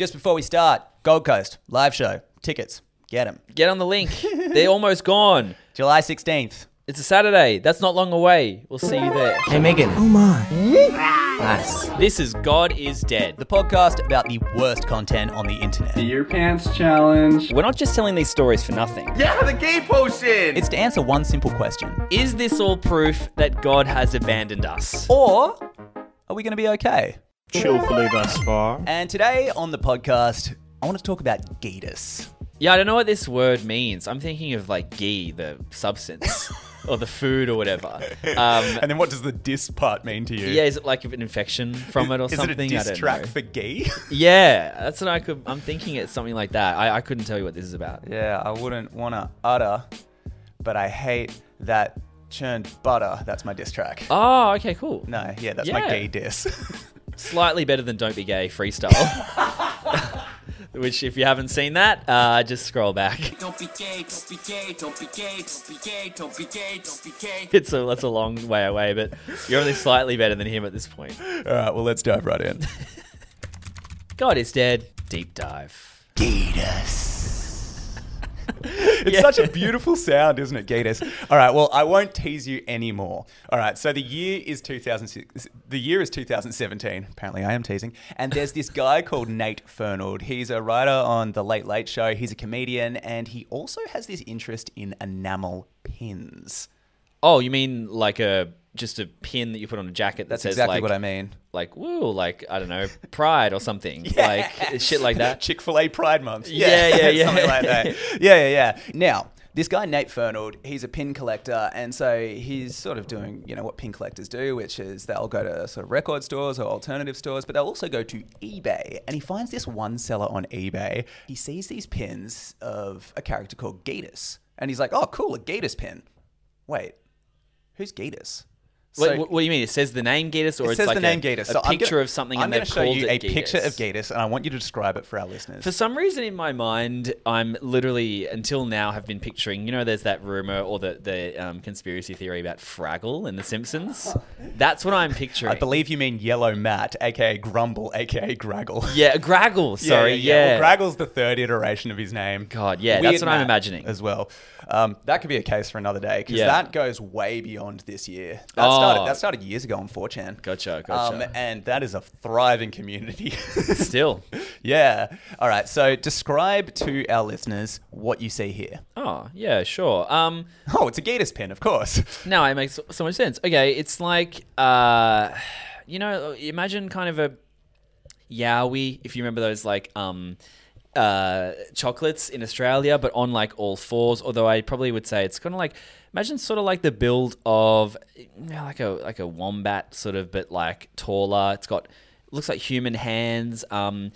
just before we start, Gold Coast live show tickets. Get them. Get on the link. They're almost gone. July 16th. It's a Saturday. That's not long away. We'll see you there. Hey, Megan. Oh my. Nice. This is God is Dead. The podcast about the worst content on the internet. The Your Pants Challenge. We're not just telling these stories for nothing. Yeah, the gay potion. It's to answer one simple question. Is this all proof that God has abandoned us? Or are we going to be okay? Chillfully thus far. And today on the podcast, I want to talk about Geedis. Yeah, I don't know what this word means. I'm thinking of like ghee, the substance, or the food or whatever. Um, And then what does the dis part mean to you? yeah, is it like an infection from it or Is something? it a I diss track know. for gay? Yeah, that's what I could. I'm thinking it's something like that. I, I couldn't tell you what this is about. yeah, I wouldn't want to utter, but I hate that churned butter. That's my diss track. Oh, okay, cool. No, yeah, that's my Yeah. gay diss. Slightly better than Don't Be Gay freestyle. Which, if you haven't seen that, uh, just scroll back. Don't be gay, don't be gay, don't be gay, don't be gay, don't be gay, don't be gay. It's a that's a long way away, but you're only slightly better than him at this point. All right, well, let's dive right in. God is dead. Deep dive. Geedis. it's such a beautiful sound, isn't it, Geedis? All right, well, I won't tease you anymore. All right, so the year is 2006. The year is 2017. Apparently, I am teasing. And there's this guy called Nate Fernald. He's a writer on The Late Late Show. He's a comedian, and he also has this interest in enamel pins. Oh, you mean like a just a pin that you put on a jacket that That's says exactly like what I mean. like woo, like I don't know, pride or something, like shit like that. Chick Fil A Pride Month. Yeah, yeah, yeah. something like that. Yeah, yeah, yeah. Now, this guy Nate Fernald, he's a pin collector, and so he's sort of doing, you know, what pin collectors do, which is they'll go to sort of record stores or alternative stores, but they'll also go to eBay. And he finds this one seller on eBay. He sees these pins of a character called Geedis, and he's like, "Oh, cool, a Geedis pin." Wait, who's Geedis? Wait, what, what do you mean? It says the name Geedis, or it it's says like the name a, Geedis. So I'm picture gonna- of something, I'm and they've show called you it a picture of Geedis. And I want you to describe it for our listeners. For some reason in my mind, I'm literally until now have been picturing. You know, there's that rumor or the the um, conspiracy theory about Fraggle in The Simpsons. That's what I'm picturing. I believe you mean Yellow Matt, aka Grumble, aka Graggle. Yeah, Graggle. Sorry, yeah. Well, Graggle's the third iteration of his name. God, yeah, that's what I'm imagining. as well. Um, that could be a case for another day because Yeah. that goes way beyond this year. That Oh. Started that started years ago on 4chan. Gotcha, gotcha. Um, and that is a thriving community. Still. yeah. All right. So describe to our listeners what you see here. Oh, yeah, sure. Um, Oh, it's a Geedis pin, of course. now it makes so much sense. Okay, it's like, uh, you know, imagine kind of a Yowie, if you remember those like um, uh, chocolates in Australia, but on like all fours. Although I probably would say it's kind of like imagine sort of like the build of you know, like a like a wombat sort of, but like taller. It's got looks like human hands. Um,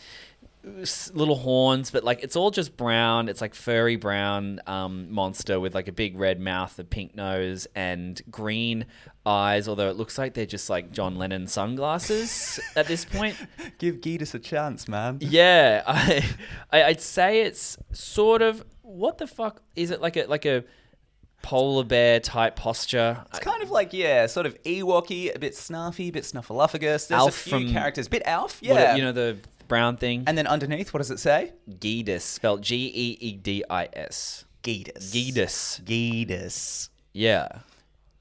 little horns, but like it's all just brown. It's like furry brown um, monster with like a big red mouth, a pink nose, and green eyes. Although it looks like they're just like John Lennon sunglasses at this point. Give Geedis a chance, man. Yeah, I, I I'd say it's sort of what the fuck is it like a like a polar bear type posture? It's kind of like yeah, sort of Ewoky, a bit snarfy, a bit snuffleupagus. There's a few from- characters, bit Alf, What- yeah. you know the brown thing. and then underneath, what does it say? Geedis, spelled G E E D I S. Gatus. Geedis. Gatus. Yeah.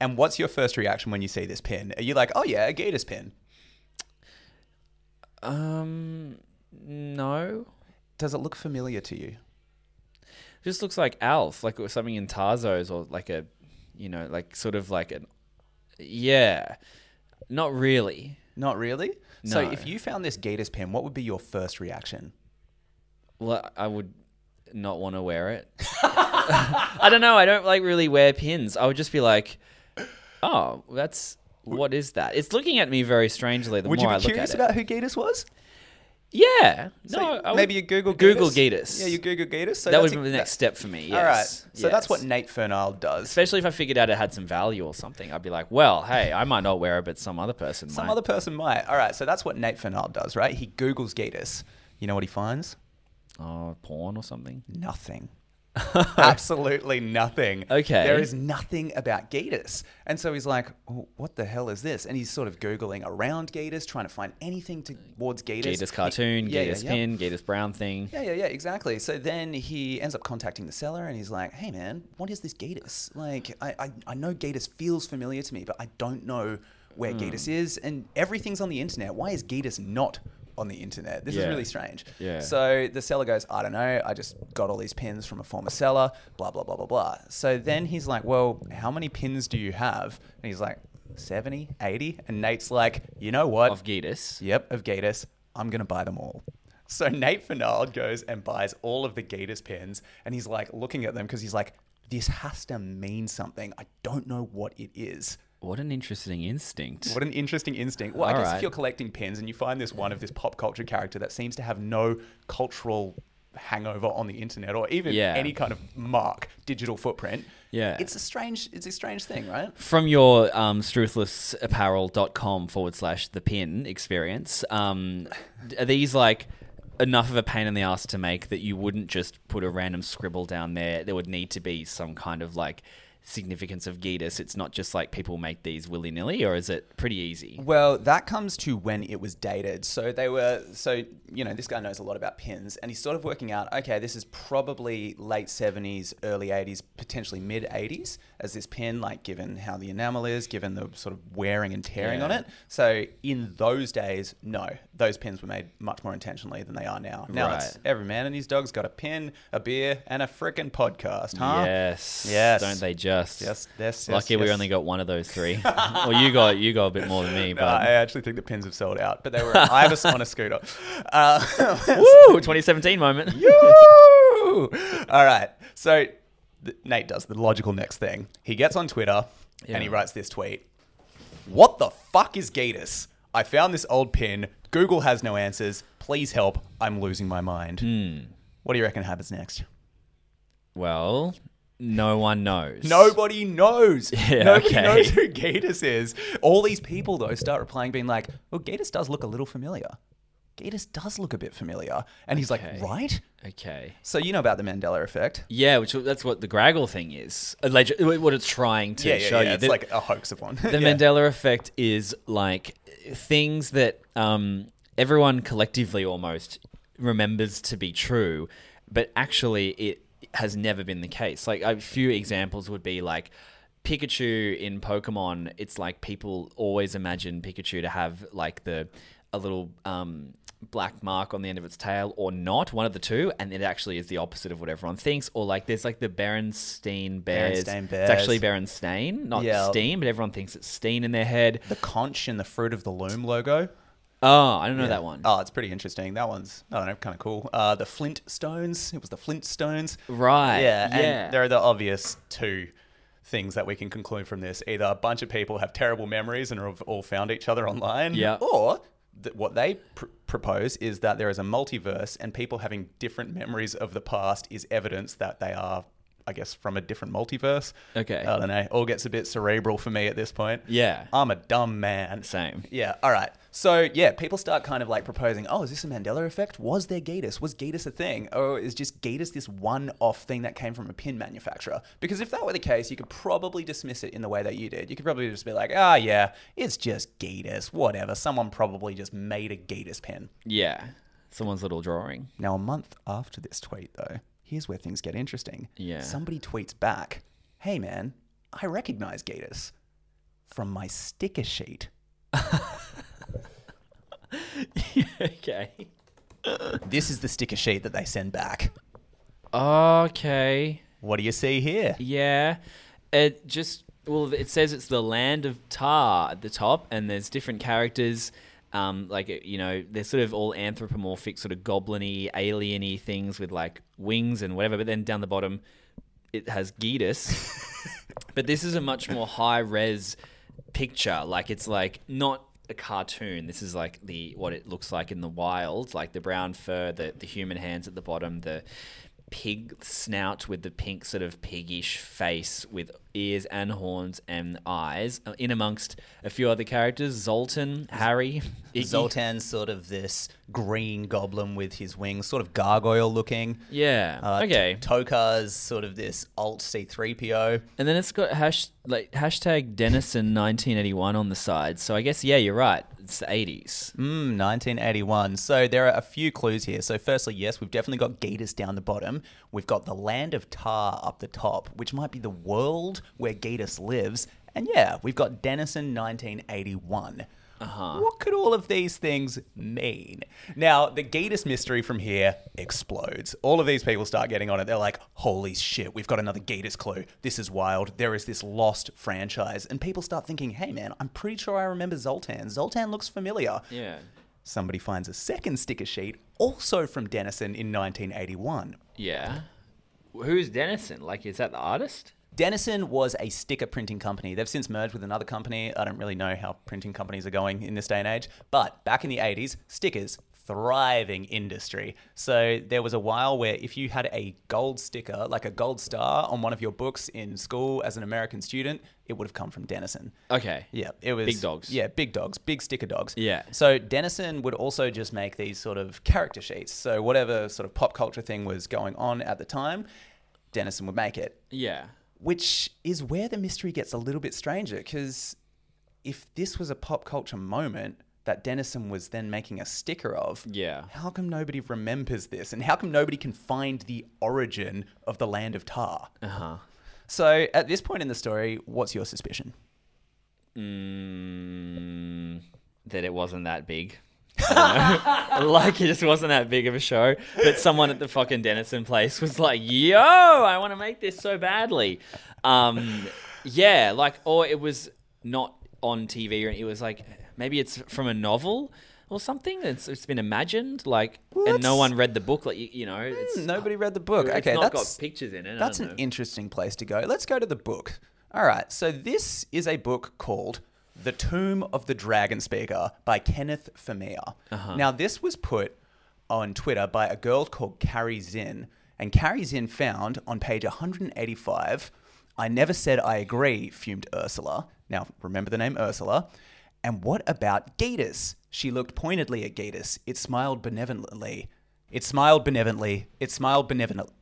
And what's your first reaction when you see this pin? Are you like, oh yeah, a Geedis pin? Um, no. Does it look familiar to you? Just looks like Alf, like it was something in Tarzo's or like a, you know, like sort of like an, yeah, not really. Not really. So if you found this Geedis pin, what would be your first reaction? Well, I would not want to wear it. I don't know. I don't like really wear pins. I would just be like, oh, that's what is that? It's looking at me very strangely. The would you more be I look curious at it. about who Geedis was? Yeah. So no. I would- maybe you Google Google. Geedis. Yeah, you Google Geedis. So that would be the ex- next step for me. Yes. All right. So that's what Nate Fernald does. Especially if I figured out it had some value or something, I'd be like, well, hey, I might not wear it, but some other person Some might. Some other person might. All right. So that's what Nate Fernald does, right? He Googles Geedis. You know what he finds? oh, porn or something. Nothing. Absolutely nothing. Okay. There is nothing about Geedis. And so he's like, "Oh, what the hell is this? And he's sort of Googling around Geedis, trying to find anything towards Geedis. Geedis cartoon, Yeah, yeah, Geedis yeah. pin, Geedis brown thing. Yeah, yeah, yeah, exactly. So then he ends up contacting the seller and he's like, hey man, what is this Geedis? Like, I, I, I know Geedis feels familiar to me, but I don't know where Hmm. Geedis is. And everything's on the internet. Why is Geedis not on the internet? This is Yeah. really strange. Yeah. So the seller goes, I don't know. I just got all these pins from a former seller, blah, blah, blah, blah, blah. So then he's like, well, how many pins do you have? And he's like, 70, 80? And Nate's like, you know what? Of Geedis. Yep, of Geedis. I'm going to buy them all. So Nate Fernald goes and buys all of the Geedis pins and he's like looking at them because he's like, this has to mean something. I don't know what it is. What an interesting instinct. What an interesting instinct. Well, I All guess if you're collecting pins and you find this one of this pop culture character that seems to have no cultural hangover on the internet or even Yeah. any kind of mark, digital footprint. Yeah. It's a strange it's a strange thing, right? From your um, struthlessapparel.com forward slash the pin experience, um, are these like enough of a pain in the ass to make that you wouldn't just put a random scribble down there? There would need to be some kind of like significance of Geedis. It's not just like people make these willy nilly, or is it pretty easy? Well, that comes to when it was dated. So they were, so, you know, this guy knows a lot about pins and he's sort of working out, okay, this is probably late 70s, early 80s, potentially mid 80s as this pin, like given how the enamel is, given the sort of wearing and tearing on it. So in those days, no, those pins were made much more intentionally than they are now. Now it's every man and his dog's got a pin, a beer, and a frickin' podcast, huh? Yes. Yes. Don't they just? Yes, yes, yes, Lucky we only got one of those three. well, you got you got a bit more than me, No, but I actually think the pins have sold out, but they were I have a on a scooter. Uh, woo, 2017 moment. All right. So th- Nate does the logical next thing. He gets on Twitter and he writes this tweet. What the fuck is Geedis? I found this old pin. Google has no answers. Please help. I'm losing my mind. Hmm. What do you reckon happens next? Well, no one knows. Nobody knows. Yeah, Nobody okay. knows who Geedis is. All these people though start replying, being like, "Well, Geedis does look a little familiar. Geedis does look a bit familiar." And he's Okay. like, "Right." Okay. So you know about the Mandela effect? Yeah, which that's what the Graggle thing is. Alleged, what it's trying to show you. It's The- like a hoax of one. the Yeah. Mandela effect is like things that um, everyone collectively almost remembers to be true, but actually it has never been the case. Like a few examples would be like Pikachu in Pokemon. It's like people always imagine Pikachu to have like the a little um, black mark on the end of its tail or not, one of the two, and it actually is the opposite of what everyone thinks. Or like there's like the Berenstein Bears. Berenstain It's actually Berenstain, not Yeah. Steam, but everyone thinks it's Steen in their head. the conch and the fruit of the loom logo. Oh, I don't know that one. Oh, it's pretty interesting. That one's I don't know, kind of cool. Uh, the Flint Stones. It was the Flint Stones. Right. Yeah, and Yeah. there are the obvious two things that we can conclude from this. Either a bunch of people have terrible memories and have all found each other online, Yeah. or th- what they pr- propose is that there is a multiverse and people having different memories of the past is evidence that they are, I guess, from a different multiverse. Okay. I don't know. All gets a bit cerebral for me at this point. Yeah. I'm a dumb man. Same. Yeah. All right. So yeah, people start kind of like proposing, oh, is this a Mandela effect? Was there Geedis? Was Geedis a thing? Or is just Geedis this one-off thing that came from a pin manufacturer? Because if that were the case, you could probably dismiss it in the way that you did. You could probably just be like, ah, yeah, it's just Geedis, whatever. Someone probably just made a Geedis pin. Yeah. Someone's little drawing. Now, a month after this tweet, though, here's where things get interesting. Yeah. Somebody tweets back, hey man, I recognize Geedis from my sticker sheet. okay. This is the sticker sheet that they send back. Okay. What do you see here? Yeah. It just well, it says it's the land of Tar at the top, and there's different characters. Um, like you know, they're sort of all anthropomorphic, sort of goblin-y, alien-y things with like wings and whatever. But then down the bottom, it has Geedis. but this is a much more high-res picture. Like it's like not a cartoon. This is like the what it looks like in the wild, like the brown fur, the the human hands at the bottom, the pig snout with the pink sort of piggish face with ears and horns and eyes, uh, in amongst a few other characters Zoltan, Harry, Iggy. Zoltan's sort of this green goblin with his wings, sort of gargoyle looking. Yeah. Uh, okay. Tokar's sort of this alt C3PO. And then it's got hash like hashtag Dennison 1981 on the side. So I guess yeah, you're right. It's the 80s. Mm, 1981. So there are a few clues here. So firstly, yes, we've definitely got Geedis down the bottom. We've got the land of Tar up the top, which might be the world where Geedis lives. And yeah, we've got Dennison 1981. Uh-huh. What could all of these things mean? Now, the Geedis mystery from here explodes. All of these people start getting on it. They're like, holy shit, we've got another Geedis clue. This is wild. There is this lost franchise. And people start thinking, hey man, I'm pretty sure I remember Zoltan. Zoltan looks familiar. Yeah. Somebody finds a second sticker sheet, also from Dennison in 1981. Yeah. Who's Dennison? Like, is that the artist? Dennison was a sticker printing company. They've since merged with another company. I don't really know how printing companies are going in this day and age. But back in the 80s, stickers, thriving industry. So there was a while where if you had a gold sticker, like a gold star on one of your books in school as an American student, it would have come from Dennison. Okay. Yeah, it was Big dogs. Yeah, big dogs, big sticker dogs. Yeah. So Dennison would also just make these sort of character sheets. So whatever sort of pop culture thing was going on at the time, Dennison would make it. Yeah. Which is where the mystery gets a little bit stranger because if this was a pop culture moment that Dennison was then making a sticker of, Yeah. how come nobody remembers this? And how come nobody can find the origin of the land of Tar? Uh huh. So at this point in the story, what's your suspicion? Mm, that it wasn't that big. I don't know. like it just wasn't that big of a show. But someone at the fucking Dennison place was like, "Yo, I want to make this so badly." Um, yeah, like, or it was not on TV, or it was like maybe it's from a novel or something. It's, it's been imagined, like, and no one read the book. Like, you, you know, it's Nobody read the book. It's okay, not that's got pictures in it. That's an know. interesting place to go. Let's go to the book. All right. So this is a book called The Tomb of the Dragon Speaker by Kenneth Vermeer. Uh-huh. Now this was put on Twitter by a girl called Carrie Zinn, and Carrie Zinn found on page 185. I never said I agree, fumed Ursula. Now remember the name Ursula. And what about Geedis? She looked pointedly at Geedis. It smiled benevolently. It smiled benevolently. It smiled benevolently.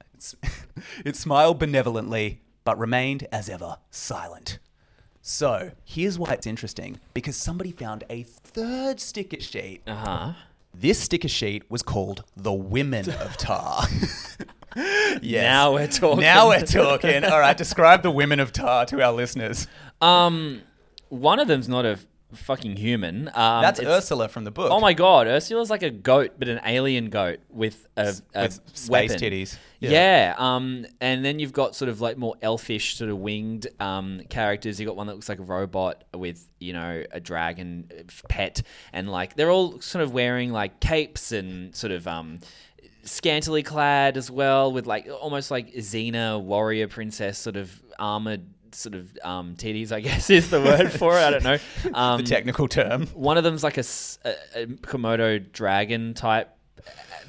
it smiled benevolently, but remained as ever silent. So here's why it's interesting because somebody found a third sticker sheet. Uh huh. This sticker sheet was called The Women of Tar. yes. Now we're talking. Now we're talking. All right, describe the women of Tar to our listeners. Um, one of them's not a fucking human. Um, That's it's- Ursula from the book. Oh my god, Ursula's like a goat, but an alien goat with a, a with space weapon. titties. Yeah. Um, and then you've got sort of like more elfish, sort of winged um characters. You got one that looks like a robot with you know a dragon pet, and like they're all sort of wearing like capes and sort of um scantily clad as well, with like almost like Xena warrior princess sort of armored. Sort of um, titties, I guess, is the word for it. I don't know. Um, the technical term. one of them's like a Komodo dragon type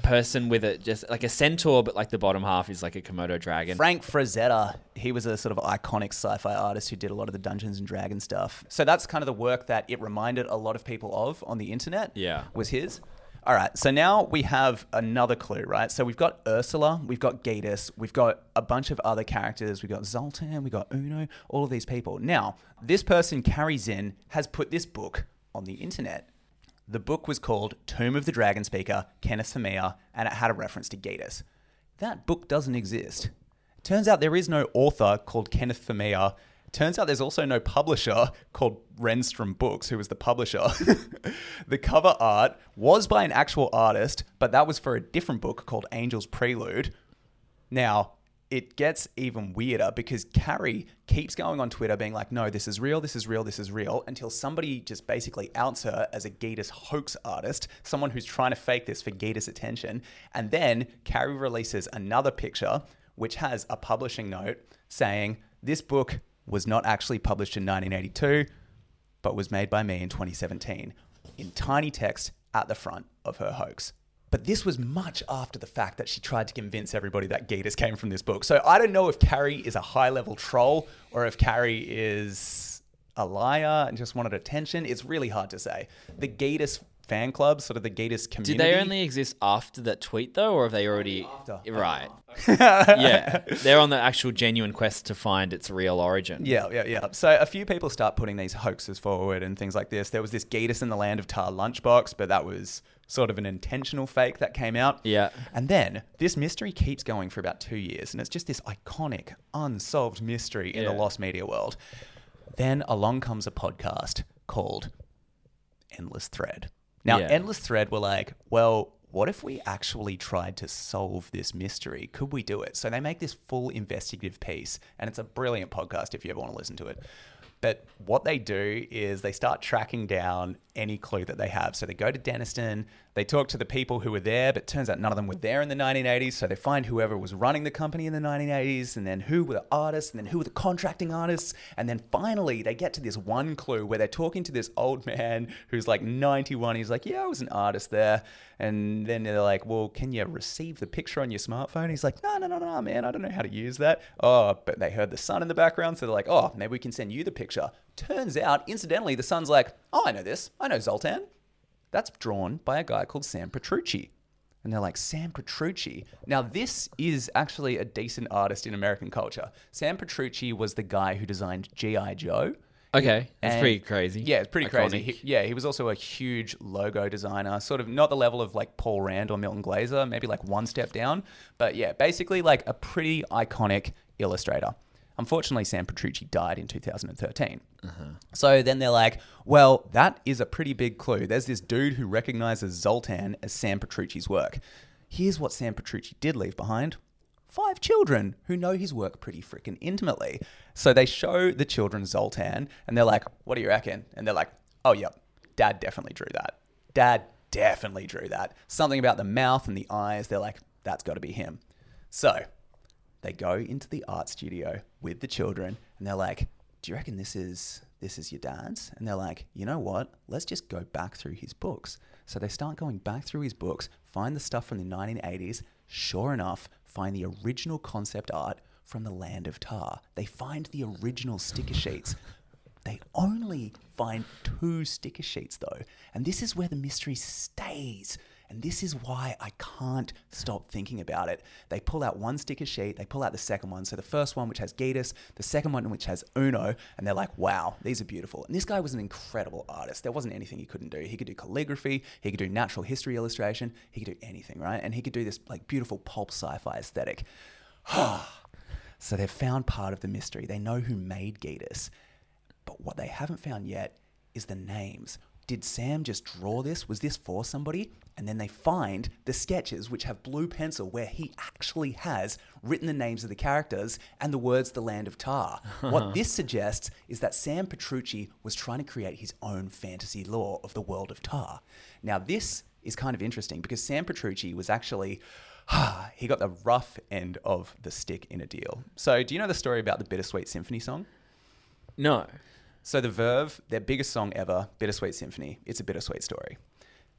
person with a just like a centaur, but like the bottom half is like a Komodo dragon. Frank Frazetta, he was a sort of iconic sci-fi artist who did a lot of the Dungeons and Dragons stuff. So that's kind of the work that it reminded a lot of people of on the internet. Yeah. was his. All right, so now we have another clue, right? So we've got Ursula, we've got Geedis, we've got a bunch of other characters, we've got Zoltan, we've got Uno, all of these people. Now, this person, Carrie Zinn, has put this book on the internet. The book was called Tomb of the Dragon Speaker, Kenneth Vermeer, and it had a reference to Geedis. That book doesn't exist. Turns out there is no author called Kenneth Vermeer. Turns out there's also no publisher called Renstrom Books, who was the publisher. the cover art was by an actual artist, but that was for a different book called Angel's Prelude. Now, it gets even weirder because Carrie keeps going on Twitter being like, no, this is real, this is real, this is real, until somebody just basically outs her as a Geedis hoax artist, someone who's trying to fake this for Geedis attention. And then Carrie releases another picture, which has a publishing note saying, this book was not actually published in 1982, but was made by me in 2017, in tiny text at the front of her hoax. But this was much after the fact that she tried to convince everybody that Geedis came from this book. So I don't know if Carrie is a high level troll or if Carrie is a liar and just wanted attention. It's really hard to say. The Geedis fan club, sort of the Geedis community. Did they only exist after that tweet though, or have they already? Right. yeah, they're on the actual genuine quest to find its real origin. Yeah, yeah, yeah. So a few people start putting these hoaxes forward and things like this. There was this Geedis in the Land of Tar lunchbox, but that was sort of an intentional fake that came out. Yeah. And then this mystery keeps going for about two years, and it's just this iconic, unsolved mystery in the lost media world. Then along comes a podcast called Endless Thread. Now, Yeah. Endless Thread were like, well, what if we actually tried to solve this mystery? Could we do it? So they make this full investigative piece, and it's a brilliant podcast if you ever want to listen to it. But what they do is they start tracking down any clue that they have. So they go to Dennison, they talk to the people who were there, but turns out none of them were there in the 1980s. So they find whoever was running the company in the 1980s, and then who were the artists, and then who were the contracting artists. And then finally, they get to this one clue where they're talking to this old man who's like 91. He's like, Yeah, I was an artist there. And then they're like, Well, can you receive the picture on your smartphone? He's like, No, no, no, no, man, I don't know how to use that. Oh, but they heard the son in the background. So they're like, Oh, maybe we can send you the picture. Turns out, incidentally, the son's like, Oh, I know this. I know Zoltan. That's drawn by a guy called Sam Petrucci. And they're like, Sam Petrucci. Now, this is actually a decent artist in American culture. Sam Petrucci was the guy who designed G.I. Joe. Okay, that's And- pretty crazy. Yeah, it's pretty crazy. He, yeah, he was also a huge logo designer, sort of not the level of like Paul Rand or Milton Glaser, maybe like one step down. But yeah, basically like a pretty iconic illustrator. Unfortunately, Sam Petrucci died in 2013. Uh-huh. So then they're like, well, that is a pretty big clue. There's this dude who recognizes Zoltan as Sam Petrucci's work. Here's what Sam Petrucci did leave behind five children who know his work pretty freaking intimately. So they show the children Zoltan and they're like, what do you reckon? And they're like, oh, yep, dad definitely drew that. Dad definitely drew that. Something about the mouth and the eyes. They're like, that's got to be him. So they go into the art studio with the children and they're like, "Do you reckon this is this is your dad's?" And they're like, "You know what? Let's just go back through his books." So they start going back through his books, find the stuff from the 1980s. Sure enough, find the original concept art from the land of Tar. They find the original sticker sheets. They only find two sticker sheets though, and this is where the mystery stays. And this is why I can't stop thinking about it. They pull out one sticker sheet, they pull out the second one. So the first one, which has Geedis, the second one, which has Uno, and they're like, wow, these are beautiful. And this guy was an incredible artist. There wasn't anything he couldn't do. He could do calligraphy, he could do natural history illustration, he could do anything, right? And he could do this like beautiful pulp sci fi aesthetic. so they've found part of the mystery. They know who made Geedis. But what they haven't found yet is the names. Did Sam just draw this? Was this for somebody? And then they find the sketches, which have blue pencil, where he actually has written the names of the characters and the words "the land of Tar." what this suggests is that Sam Petrucci was trying to create his own fantasy lore of the world of Tar. Now, this is kind of interesting because Sam Petrucci was actually. he got the rough end of the stick in a deal. So, do you know the story about the Bittersweet Symphony song? No. So the Verve, their biggest song ever, Bittersweet Symphony, it's a bittersweet story.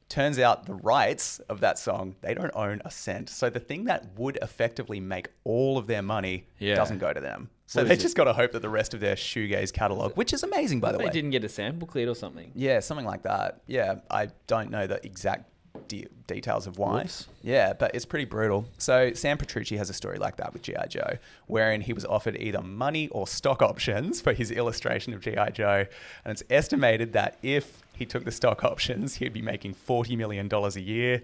Turns out the rights of that song, they don't own a cent. So the thing that would effectively make all of their money Yeah. doesn't go to them. So they just got to hope that the rest of their shoegaze catalog, which is amazing by the They way. They didn't get a sample cleared or something. Yeah, something like that. Yeah, I don't know the exact de- details of why. Whoops. Yeah, but it's pretty brutal. So Sam Petrucci has a story like that with GI Joe, wherein he was offered either money or stock options for his illustration of GI Joe, and it's estimated that if he took the stock options, he'd be making forty million dollars a year,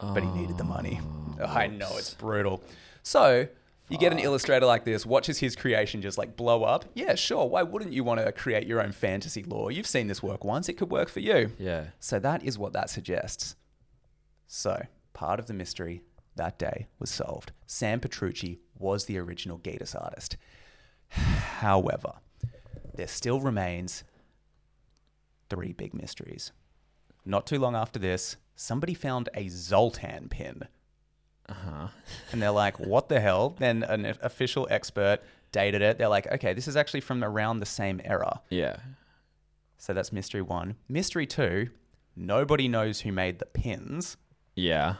but he needed the money. Oh, I know it's brutal. So. You get an illustrator like this, watches his creation just like blow up. Yeah, sure. Why wouldn't you want to create your own fantasy lore? You've seen this work once, it could work for you. Yeah. So that is what that suggests. So, part of the mystery that day was solved. Sam Petrucci was the original Geedis artist. However, there still remains three big mysteries. Not too long after this, somebody found a Zoltan pin. Uh-huh. And they're like, what the hell? Then an official expert dated it. They're like, okay, this is actually from around the same era. Yeah. So that's mystery one. Mystery two, nobody knows who made the pins. Yeah.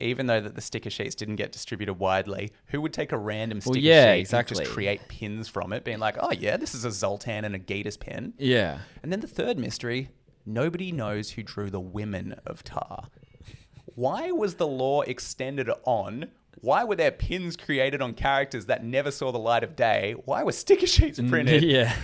even though that the sticker sheets didn't get distributed widely, who would take a random sticker yeah, sheet exactly. and just create pins from it, being like, oh yeah, this is a Zoltan and a Geedis pin. Yeah. And then the third mystery, nobody knows who drew the women of Tar. Why was the law extended on? Why were there pins created on characters that never saw the light of day? Why were sticker sheets mm, printed? yeah.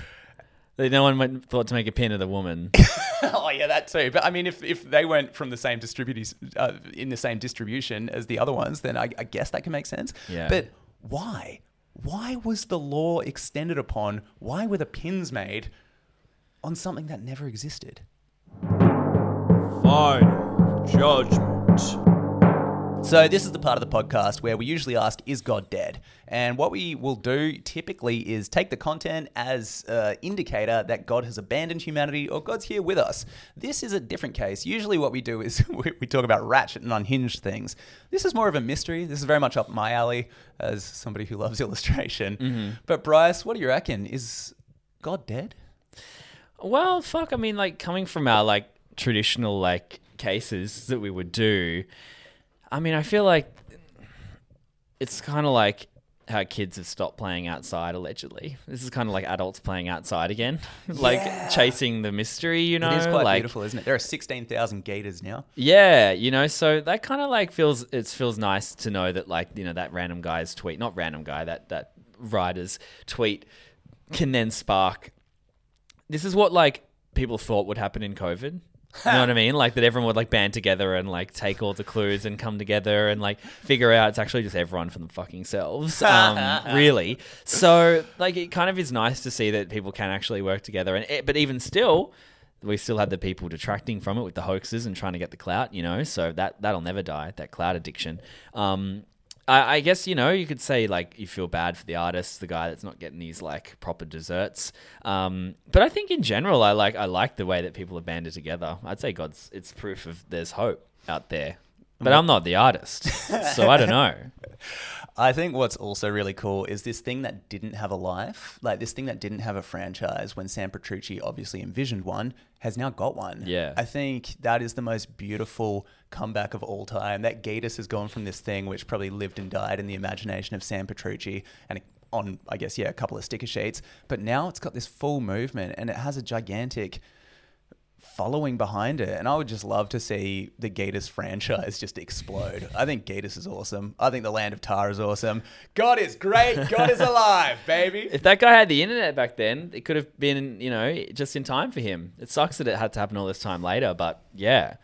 Like, No one went, thought to make a pin of the woman. oh yeah, that too. But I mean, if, if they went from the same distributors uh, in the same distribution as the other ones, then I, I guess that can make sense. Yeah. But why? Why was the law extended upon? Why were the pins made on something that never existed? Final judgment. So this is the part of the podcast where we usually ask, "Is God dead?" And what we will do typically is take the content as an indicator that God has abandoned humanity or God's here with us. This is a different case. Usually, what we do is we talk about ratchet and unhinged things. This is more of a mystery. This is very much up my alley as somebody who loves illustration. Mm-hmm. But Bryce, what do you reckon? Is God dead? Well, fuck. I mean, like coming from our like traditional like cases that we would do. I mean, I feel like it's kind of like how kids have stopped playing outside. Allegedly, this is kind of like adults playing outside again, like Yeah. chasing the mystery. You know, it is quite like, beautiful, isn't it? There are sixteen thousand gators now. Yeah, you know, so that kind of like feels it feels nice to know that like you know that random guy's tweet, not random guy, that that writer's tweet can then spark. This is what like people thought would happen in COVID. You know what I mean? Like that everyone would like band together and like take all the clues and come together and like figure out it's actually just everyone for fucking selves. Um, really. So like it kind of is nice to see that people can actually work together. And it, but even still, we still had the people detracting from it with the hoaxes and trying to get the clout. You know, so that that'll never die. That clout addiction. Um, I, I guess you know you could say like you feel bad for the artist, the guy that's not getting these like proper desserts. Um, but I think in general, I like I like the way that people are banded together. I'd say God's it's proof of there's hope out there. But I'm not the artist, so I don't know. I think what's also really cool is this thing that didn't have a life, like this thing that didn't have a franchise when Sam Petrucci obviously envisioned one, has now got one. Yeah. I think that is the most beautiful comeback of all time. That Geedis has gone from this thing which probably lived and died in the imagination of Sam Petrucci and on, I guess, yeah, a couple of sticker sheets. But now it's got this full movement and it has a gigantic following behind it. And I would just love to see the Geedis franchise just explode. I think Geedis is awesome. I think the land of Tar is awesome. God is great. God is alive, baby. If that guy had the internet back then, it could have been, you know, just in time for him. It sucks that it had to happen all this time later, but yeah,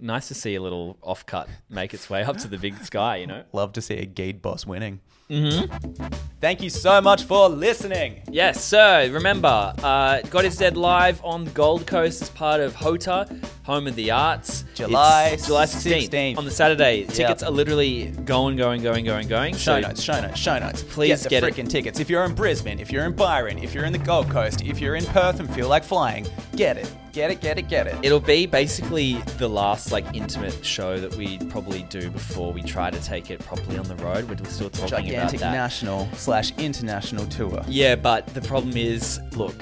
nice to see a little offcut make its way up to the big sky, you know? Love to see a Gade boss winning. Mm-hmm. Thank you so much for listening. Yes, so remember, uh, God is Dead live on the Gold Coast as part of HOTA, Home of the Arts. July It's July 16th, 16th. on the Saturday. Tickets are literally going, going, going, going, going. Show So notes, show notes, show notes. Please get get freaking tickets. If you're in Brisbane, if you're in Byron, if you're in the Gold Coast, if you're in Perth and feel like flying, get it. Get it, get it, get it. It'll be basically the last like intimate show that we probably do before we try to take it properly on the road. We're still talking Gigantic about that. national slash international tour. Yeah, but the problem is, look,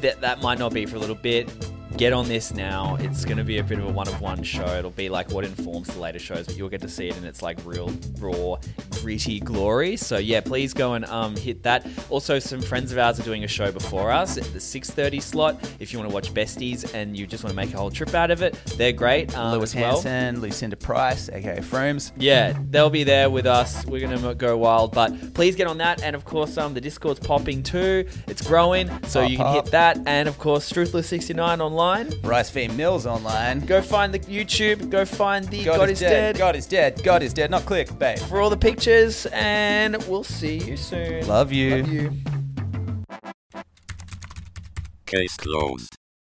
that that might not be for a little bit. Get on this now. It's going to be a bit of a one of one show. It'll be like what informs the later shows, but you'll get to see it in its like real, raw, gritty glory. So yeah, please go and um, hit that. Also, some friends of ours are doing a show before us at the 6:30 slot. If you want to watch Besties and you just want to make a whole trip out of it, they're great. Um, Lewis as well. Hansen, Lucinda Price, aka Froomes. Yeah, they'll be there with us. We're gonna go wild, but please get on that. And of course, um, the Discord's popping too. It's growing, so Pop, you can pop. hit that. And of course, Struthless69 online. Bryce V Mills online. Go find the YouTube. Go find the God, God, is, dead. God is dead. God is dead. Not click. clickbait. for all the pictures. And we'll see you soon. Love you. Love you. Case closed.